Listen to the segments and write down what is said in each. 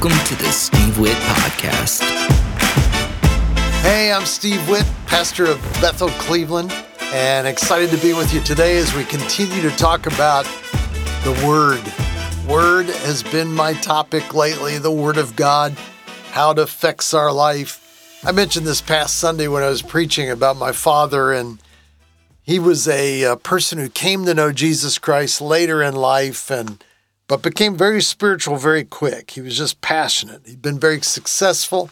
Welcome to the Steve Witt Podcast. Hey, I'm Steve Witt, pastor of Bethel Cleveland, and excited to be with you today as we continue to talk about the Word. Word has been my topic lately, the Word of God, how it affects our life. I mentioned this past Sunday when I was preaching about my father, and he was a, a person who came to know Jesus Christ later in life and but became very spiritual very quick. He was just passionate. He'd been very successful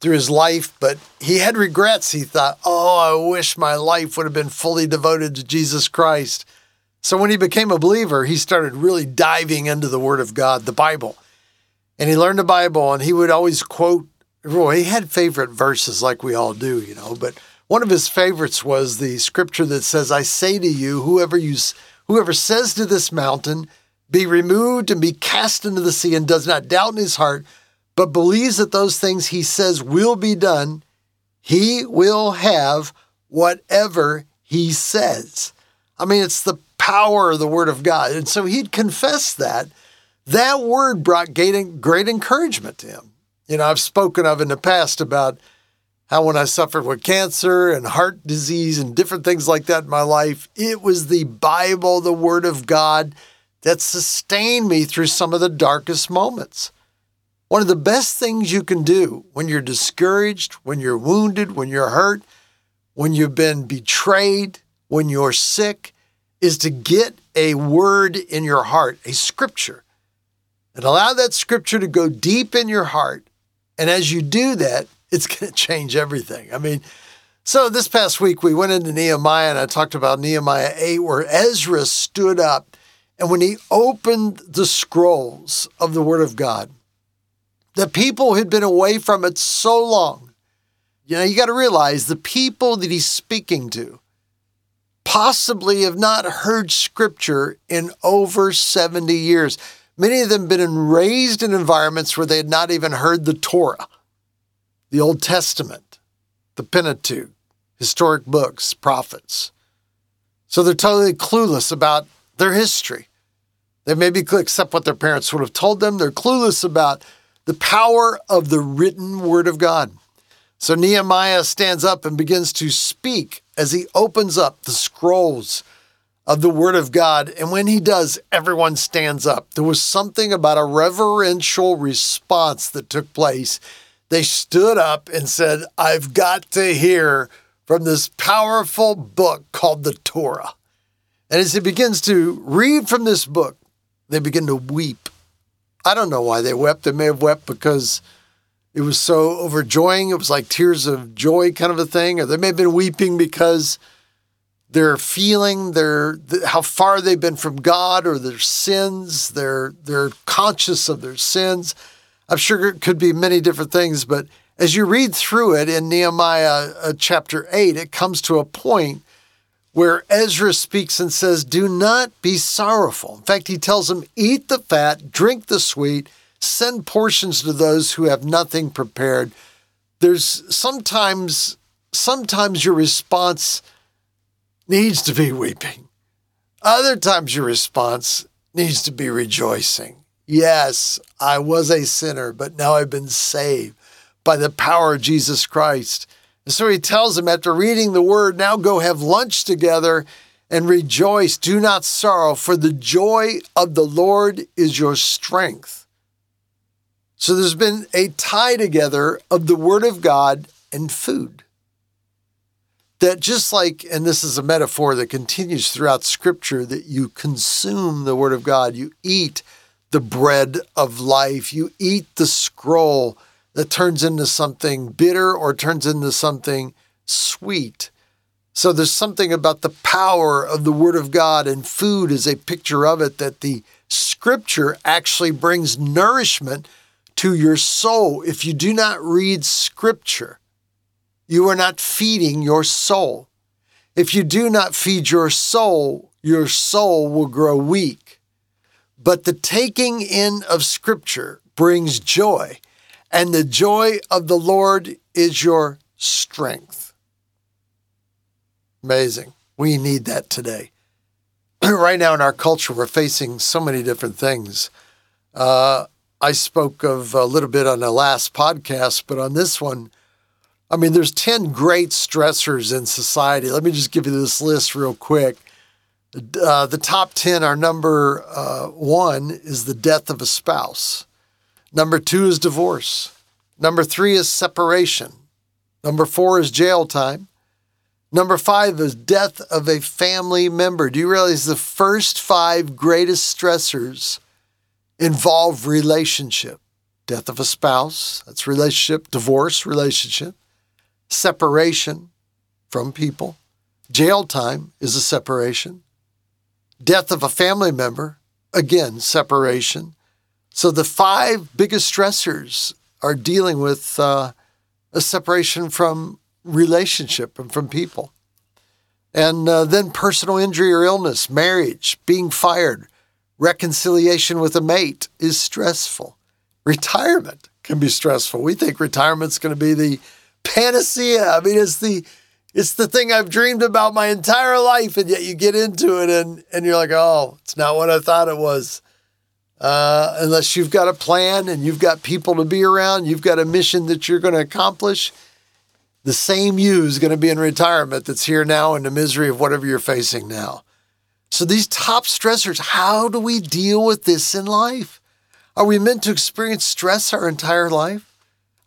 through his life, but he had regrets. He thought, oh, I wish my life would have been fully devoted to Jesus Christ. So when he became a believer, he started really diving into the Word of God, the Bible. And he learned the Bible, and he would always quote, well, he had favorite verses like we all do, you know, but one of his favorites was the scripture that says, I say to you, whoever you whoever says to this mountain, be removed and be cast into the sea and does not doubt in his heart, but believes that those things he says will be done, he will have whatever he says. I mean, it's the power of the word of God. And so he'd confess that. That word brought great, great encouragement to him. You know, I've spoken of in the past about how when I suffered with cancer and heart disease and different things like that in my life, it was the Bible, the Word of God, that sustain me through some of the darkest moments. One of the best things you can do when you're discouraged, when you're wounded, when you're hurt, when you've been betrayed, when you're sick, is to get a word in your heart, a scripture, and allow that scripture to go deep in your heart. And as you do that, it's going to change everything. I mean, so this past week we went into Nehemiah and I talked about Nehemiah 8, where Ezra stood up and when he opened the scrolls of the Word of God, the people had been away from it so long. You know, you got to realize the people that he's speaking to possibly have not heard Scripture in over 70 years. Many of them been raised in environments where they had not even heard the Torah, the Old Testament, the Pentateuch, historic books, prophets. So they're totally clueless about their history. They maybe accept what their parents would have told them. They're clueless about the power of the written word of God. So Nehemiah stands up and begins to speak as he opens up the scrolls of the word of God. And when he does, everyone stands up. There was something about a reverential response that took place. They stood up and said, I've got to hear from this powerful book called the Torah. And as he begins to read from this book, they begin to weep. I don't know why they wept. They may have wept because it was so overjoying. It was like tears of joy kind of a thing. Or they may have been weeping because they're feeling their how far they've been from God or their sins. They're they're conscious of their sins. I'm sure it could be many different things, but as you read through it in Nehemiah uh, chapter 8, it comes to a point where Ezra speaks and says, Do not be sorrowful. In fact, he tells them, Eat the fat, drink the sweet, send portions to those who have nothing prepared. There's sometimes, sometimes your response needs to be weeping. Other times your response needs to be rejoicing. Yes, I was a sinner, but now I've been saved by the power of Jesus Christ. And so he tells them after reading the word, now go have lunch together and rejoice. Do not sorrow, for the joy of the Lord is your strength. So there's been a tie together of the word of God and food. That just like, and this is a metaphor that continues throughout scripture, that you consume the word of God, you eat the bread of life, you eat the scroll that turns into something bitter or turns into something sweet. So there's something about the power of the Word of God, and food is a picture of it that the Scripture actually brings nourishment to your soul. If you do not read Scripture, you are not feeding your soul. If you do not feed your soul, your soul will grow weak. But the taking in of Scripture brings joy and the joy of the Lord is your strength. Amazing. We need that today. right now in our culture, we're facing so many different things. Uh, I spoke of a little bit on the last podcast, but on this one, I mean, there's 10 great stressors in society. Let me just give you this list real quick. Uh, the top 10 are number uh, one is the death of a spouse. Number two is divorce. Number three is separation. Number four is jail time. Number five is death of a family member. Do you realize the first five greatest stressors involve relationship? Death of a spouse, that's relationship. Divorce, relationship. Separation from people. Jail time is a separation. Death of a family member, again, separation. So the five biggest stressors are dealing with uh, a separation from relationship and from people. And uh, then personal injury or illness, marriage, being fired, reconciliation with a mate is stressful. Retirement can be stressful. We think retirement's going to be the panacea. I mean, it's the it's the thing I've dreamed about my entire life, and yet you get into it and and you're like, oh, it's not what I thought it was. Uh, unless you've got a plan and you've got people to be around, you've got a mission that you're going to accomplish. The same you is going to be in retirement that's here now in the misery of whatever you're facing now. So, these top stressors, how do we deal with this in life? Are we meant to experience stress our entire life?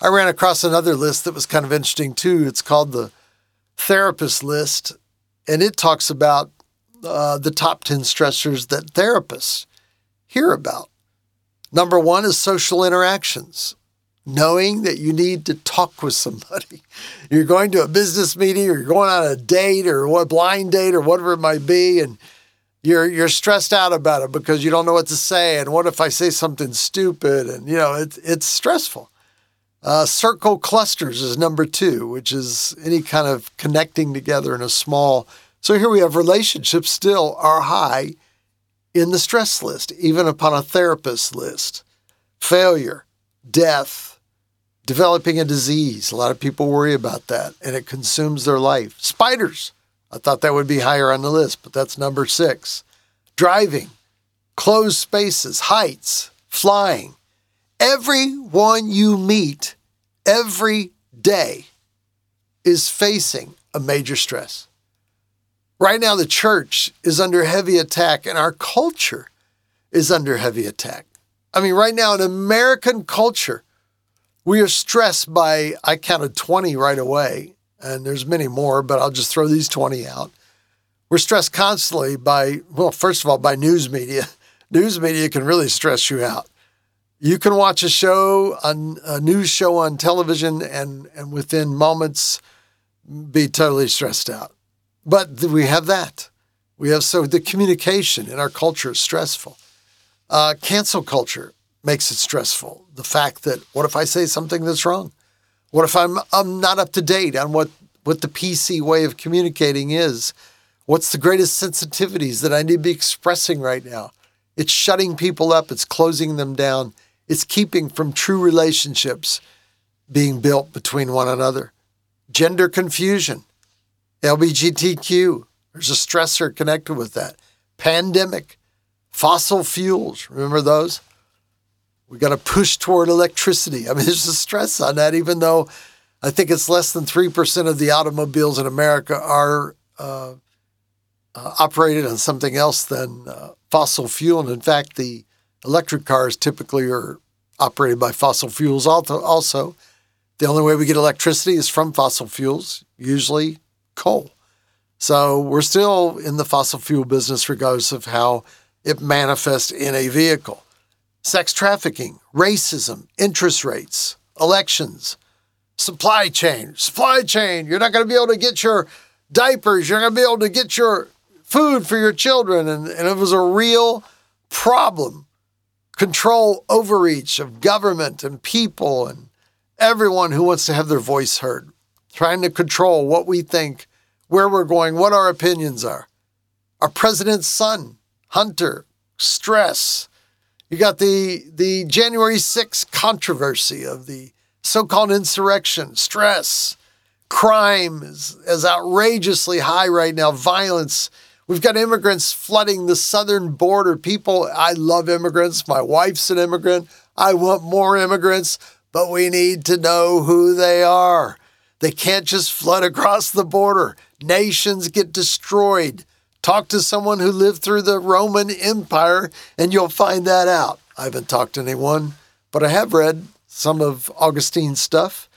I ran across another list that was kind of interesting too. It's called the therapist list, and it talks about uh, the top 10 stressors that therapists hear about. Number one is social interactions, knowing that you need to talk with somebody. You're going to a business meeting or you're going on a date or what blind date or whatever it might be, and you're you're stressed out about it because you don't know what to say. And what if I say something stupid? And you know, it's it's stressful. Uh, circle clusters is number two, which is any kind of connecting together in a small. So here we have relationships still are high in the stress list, even upon a therapist list. Failure, death, developing a disease. A lot of people worry about that and it consumes their life. Spiders. I thought that would be higher on the list, but that's number six. Driving, closed spaces, heights, flying. Everyone you meet every day is facing a major stress. Right now, the church is under heavy attack and our culture is under heavy attack. I mean, right now in American culture, we are stressed by, I counted 20 right away, and there's many more, but I'll just throw these 20 out. We're stressed constantly by, well, first of all, by news media. News media can really stress you out. You can watch a show, on, a news show on television, and, and within moments be totally stressed out. But we have that. We have so the communication in our culture is stressful. Uh, cancel culture makes it stressful. The fact that what if I say something that's wrong? What if I'm I'm not up to date on what what the PC way of communicating is? What's the greatest sensitivities that I need to be expressing right now? It's shutting people up. It's closing them down. It's keeping from true relationships being built between one another. Gender confusion. LGBTQ, there's a stressor connected with that. Pandemic, fossil fuels, remember those? We got to push toward electricity. I mean, there's a stress on that, even though I think it's less than 3% of the automobiles in America are uh, uh, operated on something else than uh, fossil fuel. And in fact, the electric cars typically are operated by fossil fuels also. The only way we get electricity is from fossil fuels, usually coal. So we're still in the fossil fuel business, regardless of how it manifests in a vehicle. Sex trafficking, racism, interest rates, elections, supply chain. Supply chain, you're not going to be able to get your diapers, you're not going to be able to get your food for your children. And, and it was a real problem. Control overreach of government and people and everyone who wants to have their voice heard trying to control what we think, where we're going, what our opinions are. Our president's son, Hunter, stress. You got the the January 6th controversy of the so-called insurrection, stress, crime is, is outrageously high right now, violence. We've got immigrants flooding the southern border. People, I love immigrants. My wife's an immigrant. I want more immigrants, but we need to know who they are. They can't just flood across the border. Nations get destroyed. Talk to someone who lived through the Roman Empire and you'll find that out. I haven't talked to anyone, but I have read some of Augustine's stuff,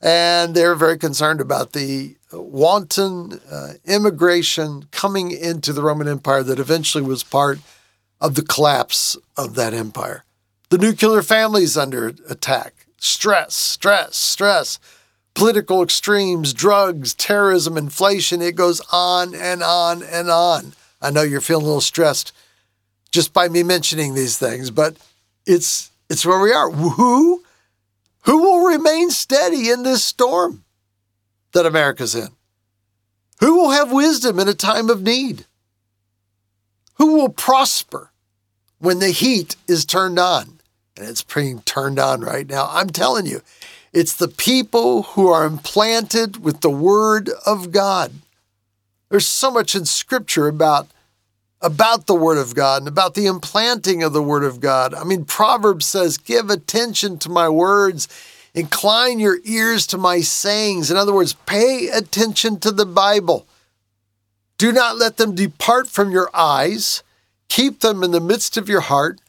and they're very concerned about the wanton uh, immigration coming into the Roman Empire that eventually was part of the collapse of that empire. The nuclear family is under attack. Stress, stress, stress political extremes, drugs, terrorism, inflation. It goes on and on and on. I know you're feeling a little stressed just by me mentioning these things, but it's it's where we are. Who who will remain steady in this storm that America's in? Who will have wisdom in a time of need? Who will prosper when the heat is turned on? And it's being turned on right now. I'm telling you, it's the people who are implanted with the Word of God. There's so much in Scripture about, about the Word of God and about the implanting of the Word of God. I mean, Proverbs says, Give attention to my words, incline your ears to my sayings. In other words, pay attention to the Bible. Do not let them depart from your eyes. Keep them in the midst of your heart,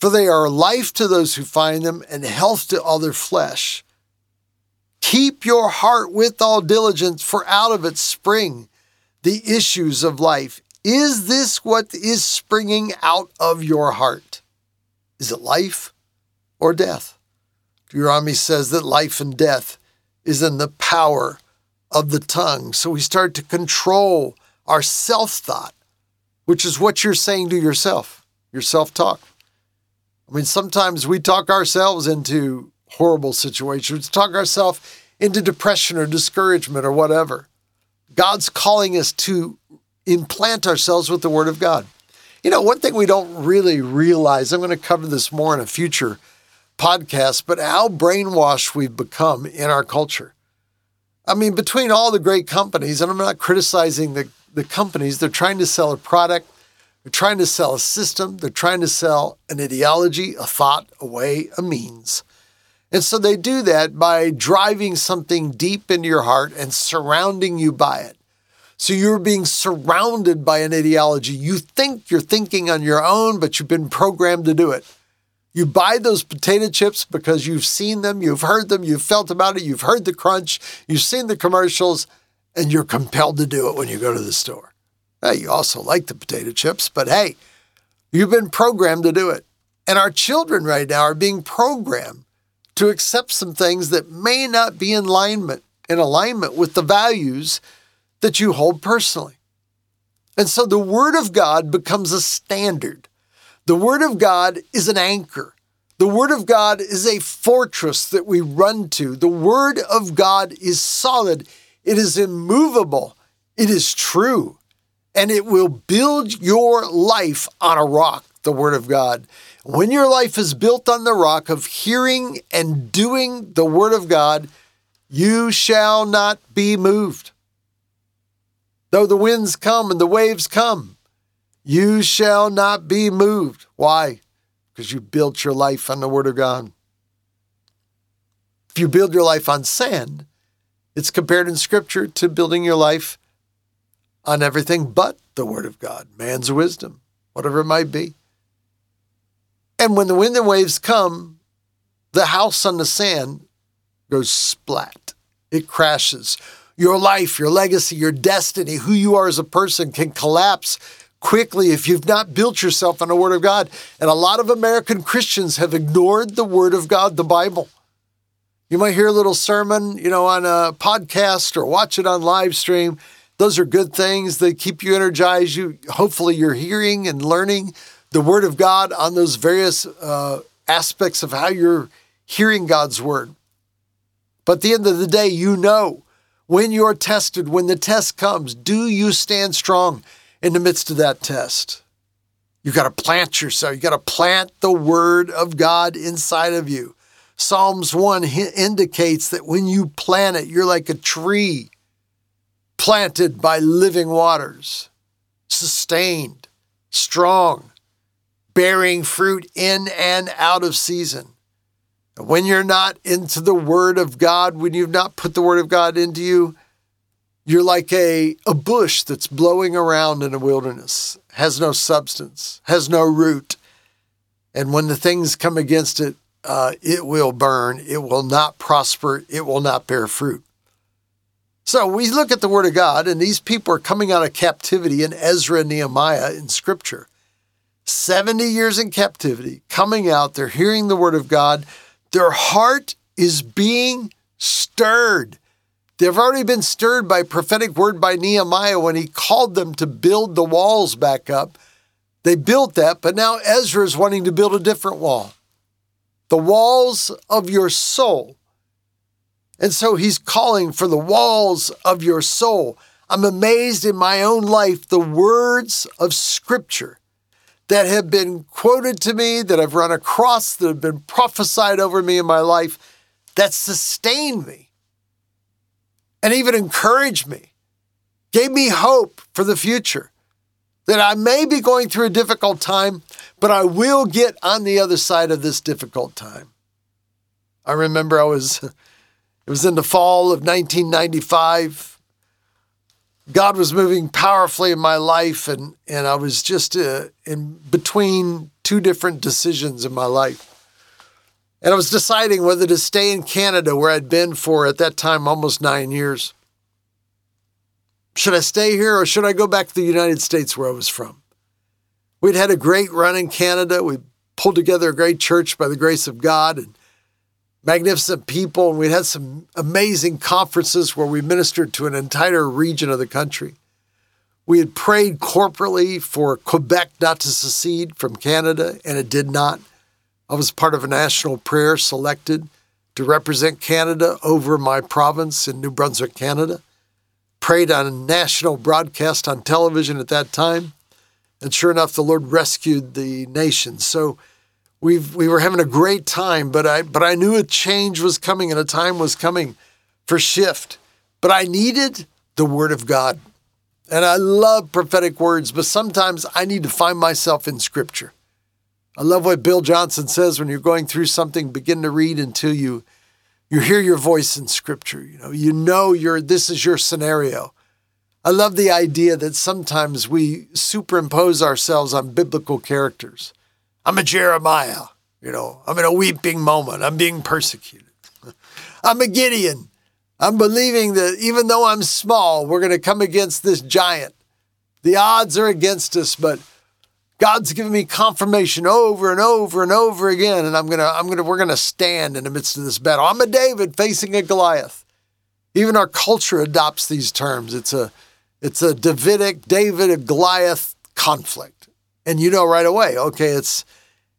for they are life to those who find them and health to all their flesh. Keep your heart with all diligence, for out of it spring the issues of life. Is this what is springing out of your heart? Is it life or death? Deuteronomy says that life and death is in the power of the tongue. So we start to control our self thought, which is what you're saying to yourself, your self talk. I mean, sometimes we talk ourselves into horrible situations, talk ourselves into depression or discouragement or whatever. God's calling us to implant ourselves with the Word of God. You know, one thing we don't really realize, I'm going to cover this more in a future podcast, but how brainwashed we've become in our culture. I mean, between all the great companies, and I'm not criticizing the, the companies, they're trying to sell a product, they're trying to sell a system, they're trying to sell an ideology, a thought, a way, a means. And so they do that by driving something deep into your heart and surrounding you by it. So you're being surrounded by an ideology. You think you're thinking on your own, but you've been programmed to do it. You buy those potato chips because you've seen them, you've heard them, you've felt about it, you've heard the crunch, you've seen the commercials, and you're compelled to do it when you go to the store. Hey, you also like the potato chips, but hey, you've been programmed to do it. And our children right now are being programmed to accept some things that may not be in alignment in alignment with the values that you hold personally. And so the word of God becomes a standard. The word of God is an anchor. The word of God is a fortress that we run to. The word of God is solid. It is immovable. It is true. And it will build your life on a rock, the word of God. When your life is built on the rock of hearing and doing the word of God, you shall not be moved. Though the winds come and the waves come, you shall not be moved. Why? Because you built your life on the word of God. If you build your life on sand, it's compared in scripture to building your life on everything but the word of God, man's wisdom, whatever it might be. And when the wind and waves come, the house on the sand goes splat. It crashes. Your life, your legacy, your destiny, who you are as a person can collapse quickly if you've not built yourself on the Word of God. And a lot of American Christians have ignored the Word of God, the Bible. You might hear a little sermon, you know, on a podcast or watch it on live stream. Those are good things. They keep you energized. You hopefully you're hearing and learning the Word of God on those various uh, aspects of how you're hearing God's Word. But at the end of the day, you know when you're tested, when the test comes, do you stand strong in the midst of that test? You got to plant yourself. You got to plant the Word of God inside of you. Psalms 1 indicates that when you plant it, you're like a tree planted by living waters, sustained, strong, bearing fruit in and out of season. When you're not into the Word of God, when you've not put the Word of God into you, you're like a, a bush that's blowing around in a wilderness, has no substance, has no root. And when the things come against it, uh, it will burn, it will not prosper, it will not bear fruit. So we look at the Word of God, and these people are coming out of captivity in Ezra and Nehemiah in Scripture. 70 years in captivity, coming out, they're hearing the Word of God. Their heart is being stirred. They've already been stirred by prophetic word by Nehemiah when he called them to build the walls back up. They built that, but now Ezra is wanting to build a different wall the walls of your soul. And so he's calling for the walls of your soul. I'm amazed in my own life the words of Scripture that have been quoted to me, that I've run across, that have been prophesied over me in my life, that sustained me and even encouraged me, gave me hope for the future. That I may be going through a difficult time, but I will get on the other side of this difficult time. I remember I was, it was in the fall of 1995 God was moving powerfully in my life, and, and I was just uh, in between two different decisions in my life. And I was deciding whether to stay in Canada, where I'd been for at that time almost nine years. Should I stay here or should I go back to the United States where I was from? We'd had a great run in Canada. We pulled together a great church by the grace of God. And magnificent people, and we had some amazing conferences where we ministered to an entire region of the country. We had prayed corporately for Quebec not to secede from Canada, and it did not. I was part of a national prayer selected to represent Canada over my province in New Brunswick, Canada. Prayed on a national broadcast on television at that time. And sure enough, the Lord rescued the nation. So we we were having a great time, but I but I knew a change was coming and a time was coming for shift. But I needed the word of God. And I love prophetic words, but sometimes I need to find myself in scripture. I love what Bill Johnson says when you're going through something, begin to read until you you hear your voice in scripture. You know, you know you're this is your scenario. I love the idea that sometimes we superimpose ourselves on biblical characters. I'm a Jeremiah. You know, I'm in a weeping moment. I'm being persecuted. I'm a Gideon. I'm believing that even though I'm small, we're going to come against this giant. The odds are against us, but God's given me confirmation over and over and over again, and I'm gonna, I'm gonna, we're gonna stand in the midst of this battle. I'm a David facing a Goliath. Even our culture adopts these terms. It's a, it's a Davidic David a Goliath conflict, and you know right away. Okay, it's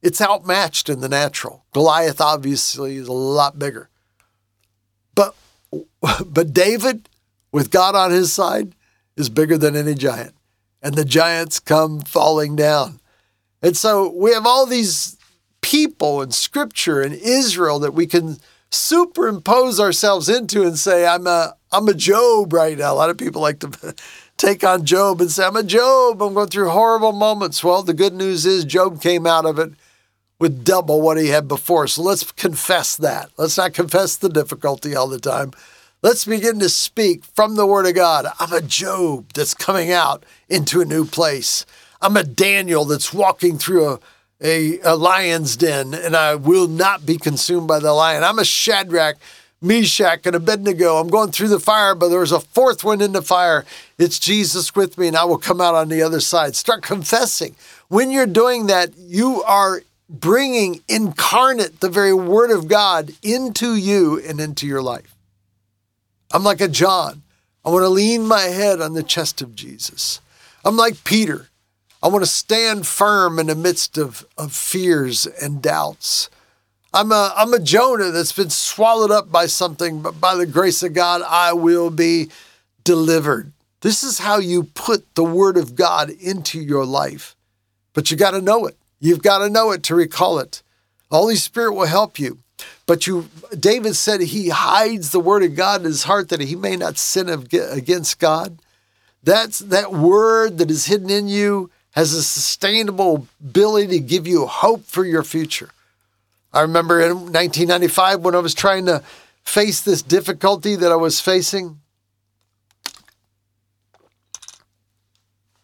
it's outmatched in the natural. Goliath obviously is a lot bigger. But but David with God on his side is bigger than any giant. And the giants come falling down. And so we have all these people in scripture in Israel that we can superimpose ourselves into and say, I'm a I'm a Job right now. A lot of people like to take on Job and say, I'm a Job. I'm going through horrible moments. Well, the good news is Job came out of it with double what he had before. So let's confess that. Let's not confess the difficulty all the time. Let's begin to speak from the Word of God. I'm a Job that's coming out into a new place. I'm a Daniel that's walking through a, a, a lion's den and I will not be consumed by the lion. I'm a Shadrach, Meshach, and Abednego. I'm going through the fire, but there's a fourth one in the fire. It's Jesus with me, and I will come out on the other side. Start confessing. When you're doing that, you are bringing incarnate the very word of God into you and into your life. I'm like a John. I want to lean my head on the chest of Jesus. I'm like Peter. I want to stand firm in the midst of, of fears and doubts. I'm a, I'm a Jonah that's been swallowed up by something, but by the grace of God, I will be delivered. This is how you put the word of God into your life. But you got to know it. You've got to know it to recall it. The Holy Spirit will help you. But you, David said he hides the word of God in his heart that he may not sin against God. That's that word that is hidden in you has a sustainable ability to give you hope for your future. I remember in 1995 when I was trying to face this difficulty that I was facing.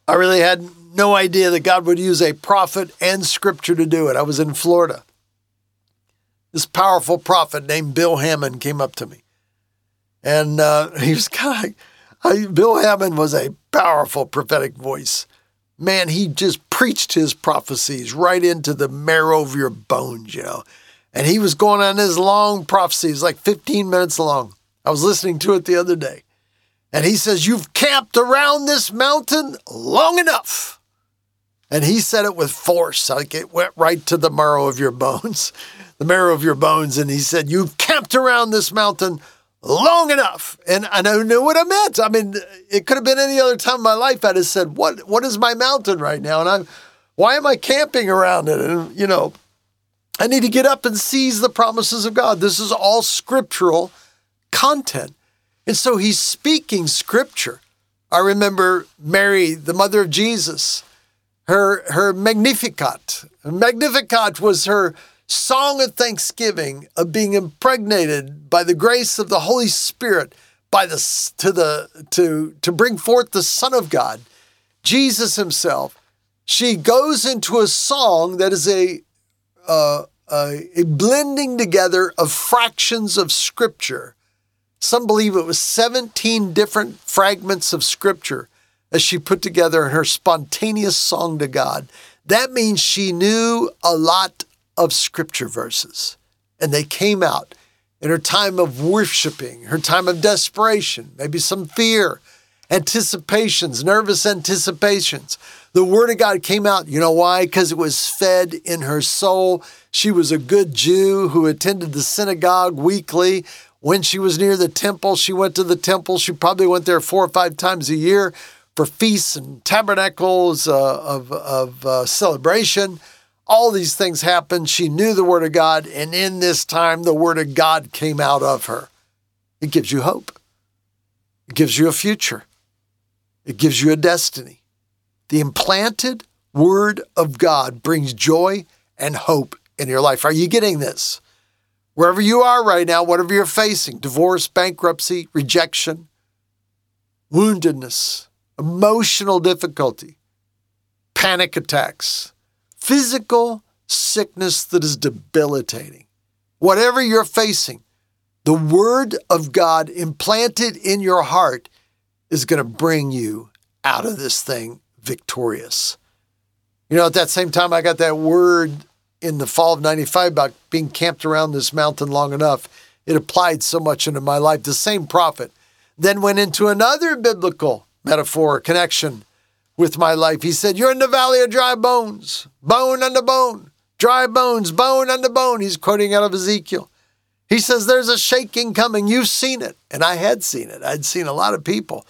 I really had no idea that God would use a prophet and scripture to do it. I was in Florida. This powerful prophet named Bill Hamon came up to me. And uh, he was kind of, Bill Hamon was a powerful prophetic voice. Man, he just preached his prophecies right into the marrow of your bones, you know. And he was going on his long prophecies, like 15 minutes long. I was listening to it the other day. And he says, You've camped around this mountain long enough. And he said it with force, like it went right to the marrow of your bones, the marrow of your bones. And he said, You've camped around this mountain long enough. And, and I knew what I meant. I mean, it could have been any other time in my life. I'd have said, What what is my mountain right now? And I'm why am I camping around it? And you know, I need to get up and seize the promises of God. This is all scriptural content. And so he's speaking scripture. I remember Mary, the mother of Jesus, her, her Magnificat. Magnificat was her song of thanksgiving of being impregnated by the grace of the Holy Spirit by the, to, the, to, to bring forth the Son of God, Jesus himself. She goes into a song that is a, uh, a, a blending together of fractions of scripture some believe it was 17 different fragments of scripture as she put together her spontaneous song to God. That means she knew a lot of scripture verses, and they came out in her time of worshiping, her time of desperation, maybe some fear, anticipations, nervous anticipations. The Word of God came out. You know why? Because it was fed in her soul. She was a good Jew who attended the synagogue weekly, when she was near the temple, she went to the temple. She probably went there four or five times a year for feasts and tabernacles uh, of, of uh, celebration. All these things happened. She knew the Word of God, and in this time, the Word of God came out of her. It gives you hope, it gives you a future, it gives you a destiny. The implanted Word of God brings joy and hope in your life. Are you getting this? Wherever you are right now, whatever you're facing divorce, bankruptcy, rejection, woundedness, emotional difficulty, panic attacks, physical sickness that is debilitating. Whatever you're facing, the Word of God implanted in your heart is going to bring you out of this thing victorious. You know, at that same time, I got that word in the fall of 95 about being camped around this mountain long enough. It applied so much into my life. The same prophet then went into another biblical metaphor connection with my life. He said, You're in the valley of dry bones, bone unto bone, dry bones, bone unto bone. He's quoting out of Ezekiel. He says, There's a shaking coming. You've seen it. And I had seen it. I'd seen a lot of people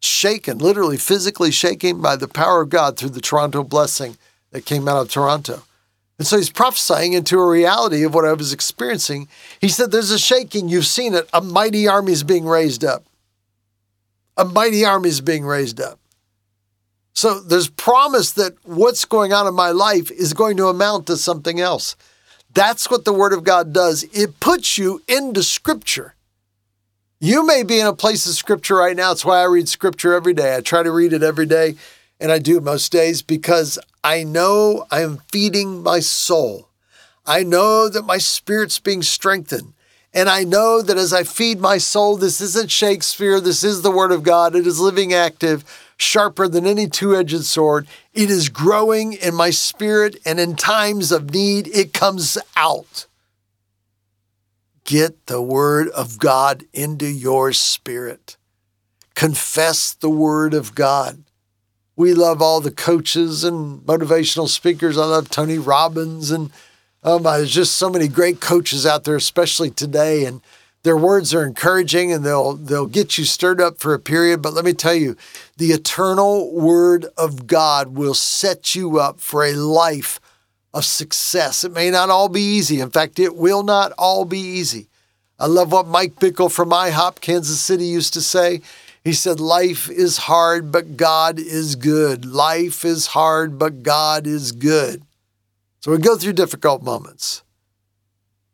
shaken, literally physically shaking by the power of God through the Toronto blessing that came out of Toronto. And so he's prophesying into a reality of what I was experiencing. He said, There's a shaking, you've seen it. A mighty army is being raised up. A mighty army is being raised up. So there's promise that what's going on in my life is going to amount to something else. That's what the Word of God does. It puts you into Scripture. You may be in a place of Scripture right now. That's why I read Scripture every day. I try to read it every day, and I do most days because I know I am feeding my soul. I know that my spirit's being strengthened. And I know that as I feed my soul, this isn't Shakespeare, this is the Word of God. It is living, active, sharper than any two edged sword. It is growing in my spirit, and in times of need, it comes out. Get the Word of God into your spirit. Confess the Word of God. We love all the coaches and motivational speakers. I love Tony Robbins and oh my, there's just so many great coaches out there, especially today. And their words are encouraging and they'll they'll get you stirred up for a period. But let me tell you, the eternal word of God will set you up for a life of success. It may not all be easy. In fact, it will not all be easy. I love what Mike Bickle from IHOP Kansas City used to say. He said, Life is hard, but God is good. Life is hard, but God is good. So we go through difficult moments.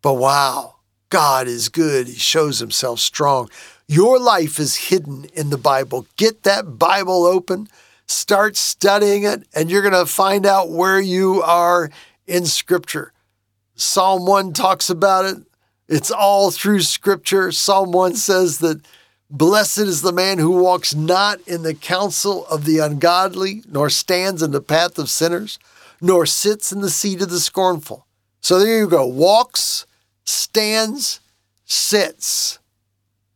But wow, God is good. He shows himself strong. Your life is hidden in the Bible. Get that Bible open, start studying it, and you're going to find out where you are in Scripture. Psalm 1 talks about it. It's all through Scripture. Psalm 1 says that blessed is the man who walks not in the counsel of the ungodly, nor stands in the path of sinners, nor sits in the seat of the scornful. So there you go walks, stands, sits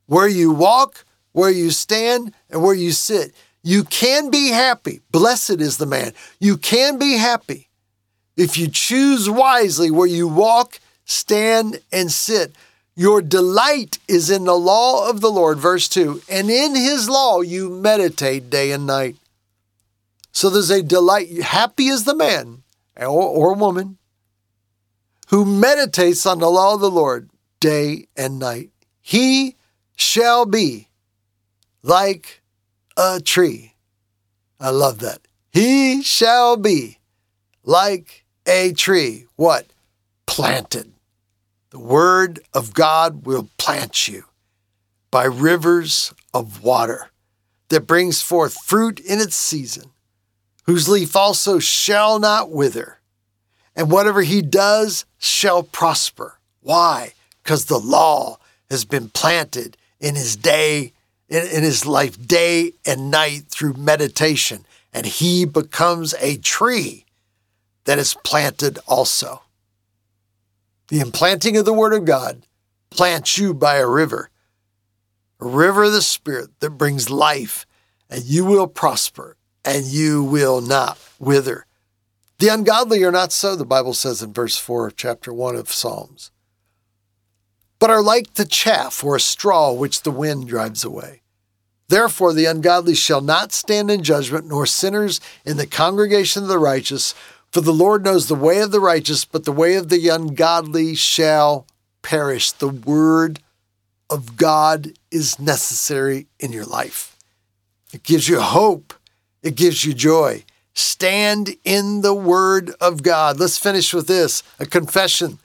where you walk, where you stand, and where you sit. You can be happy. Blessed is the man. You can be happy if you choose wisely where you walk, stand, and sit. Your delight is in the law of the Lord, verse 2, and in his law you meditate day and night. So there's a delight. Happy is the man or, or woman who meditates on the law of the Lord day and night. He shall be like a tree. I love that. He shall be like a tree. What? Planted. The word of God will plant you by rivers of water that brings forth fruit in its season, whose leaf also shall not wither, and whatever he does shall prosper. Why? Because the law has been planted in his day, in, in his life, day and night through meditation. And he becomes a tree that is planted also. The implanting of the Word of God plants you by a river, a river of the Spirit that brings life, and you will prosper and you will not wither. The ungodly are not so, the Bible says in verse 4 of chapter 1 of Psalms but are like the chaff or a straw which the wind drives away. Therefore, the ungodly shall not stand in judgment, nor sinners in the congregation of the righteous. For the Lord knows the way of the righteous, but the way of the ungodly shall perish. The word of God is necessary in your life. It gives you hope, it gives you joy. Stand in the word of God. Let's finish with this a confession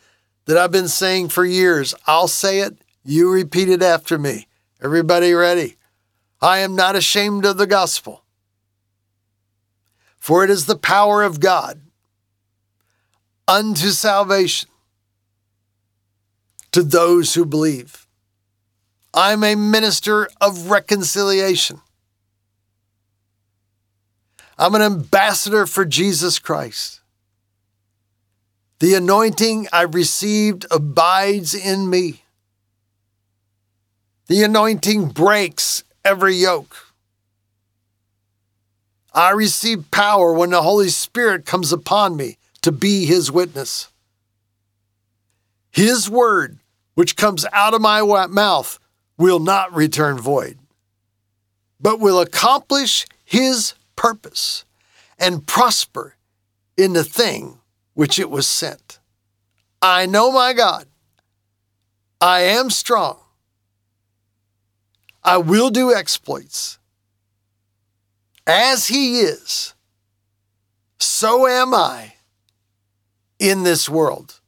that I've been saying for years. I'll say it, you repeat it after me. Everybody ready? I am not ashamed of the gospel, for it is the power of God unto salvation to those who believe. I'm a minister of reconciliation. I'm an ambassador for Jesus Christ. The anointing I received abides in me. The anointing breaks every yoke. I receive power when the Holy Spirit comes upon me to be His witness. His word, which comes out of my mouth, will not return void, but will accomplish His purpose and prosper in the thing which it was sent. I know my God. I am strong. I will do exploits. As he is, so am I in this world.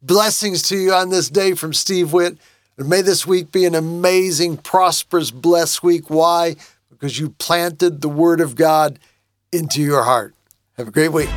Blessings to you on this day from Steve Witt. And may this week be an amazing, prosperous, blessed week. Why? Because you planted the Word of God into your heart. Have a great week.